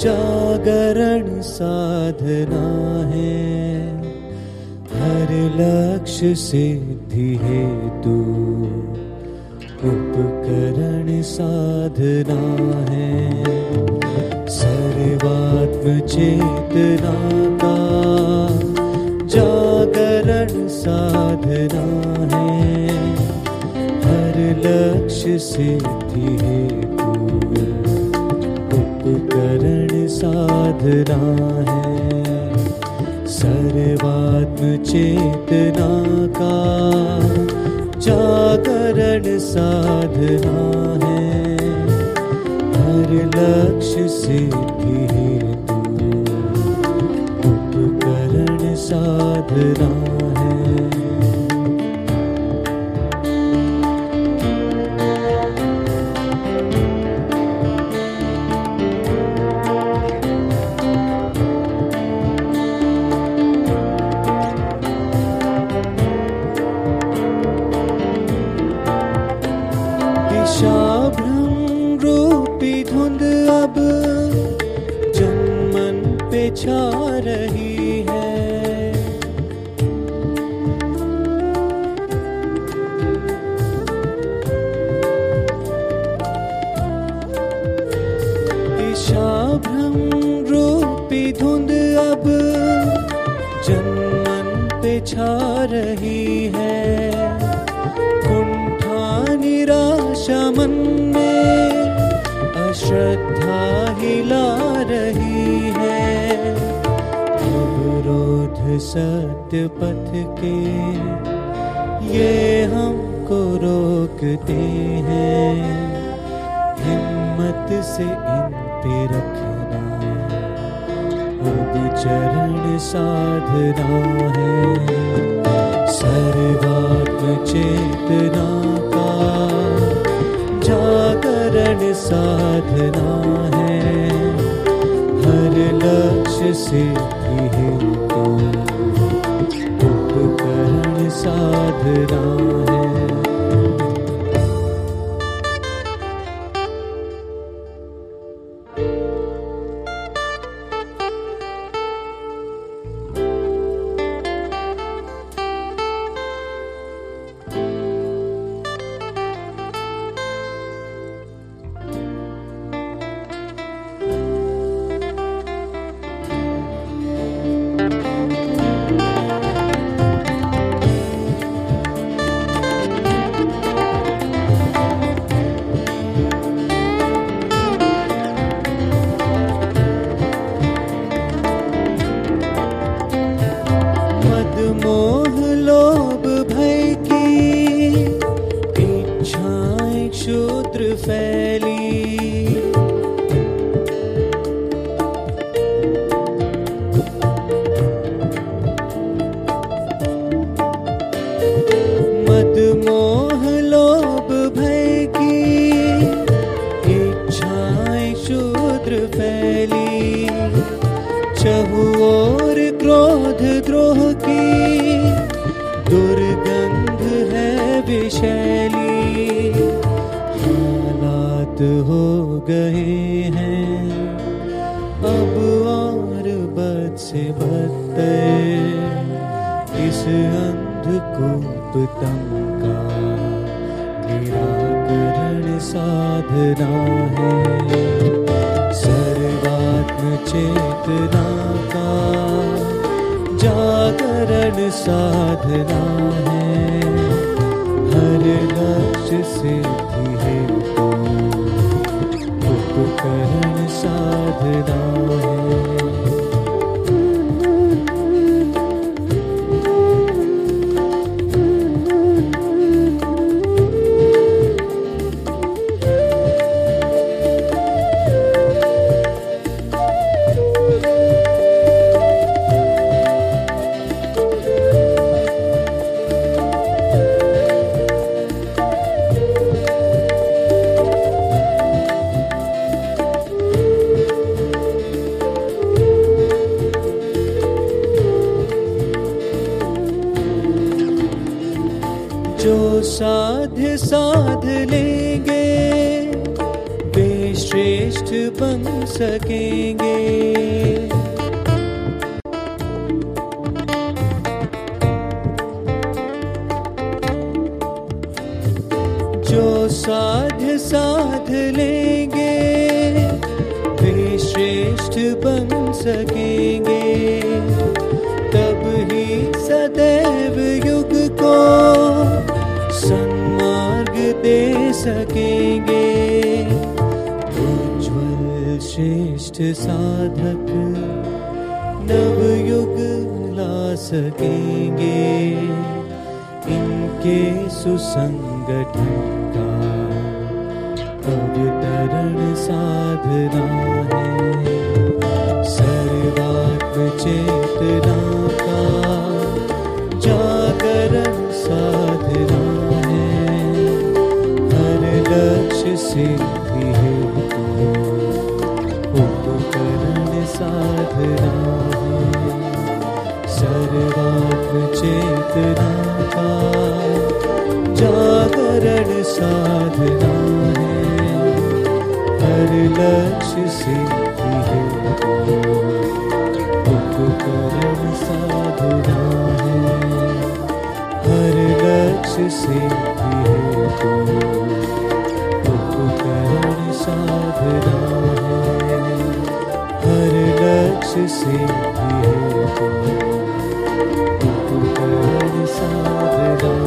जागरण साधना है। हर लक्ष्य सिद्धि हेतु उपकरण साधना है। सर्वात्म चेतना का जागरण साधना है। हर लक्ष्य सिद्धि हेतु साधना है। सर्वात्म चेतना का जागरण साधना है। हर लक्ष्य सिद्धि हेतु उपकरण साधना है छा रही है। दिशा भ्रम रूपी धुंध अब जनमन पे छा रही है। कुंठा निराशा मन में अश्रद्धा हिला रही है सत्य पथ के, ये हमको रोकते हैं। हिम्मत से इन पे रखना अब चरण साधना है। सर्वात्म चेतना का जागरण साधना है। हर लक्ष्य सिद्धि साधना बदतर इस अंधकूप का निराकरण साधना है। सर्वात्म चेतना का जागरण साधना है। हर लक्ष्य सिद्धि हेतु उपकरण साधना है। जो साध साध लेंगे, वे श्रेष्ठ बन सकेंगे। जो साध साध लेंगे, वे श्रेष्ठ बन सकेंगे। सकेंगे। उज्जवल श्रेष्ठ साधक नव युग ला सकेंगे। इनके सुसंगठन का अवतरण साधना है। सर्वात्म जागरण साधना है। हर लक्ष्य सिद्धि हेतु उपकरण साधना है। हर लक्ष्य सिद्धि हेतु उपकरण साधना है। हर लक्ष्य सिद्धि हेतु sabrá.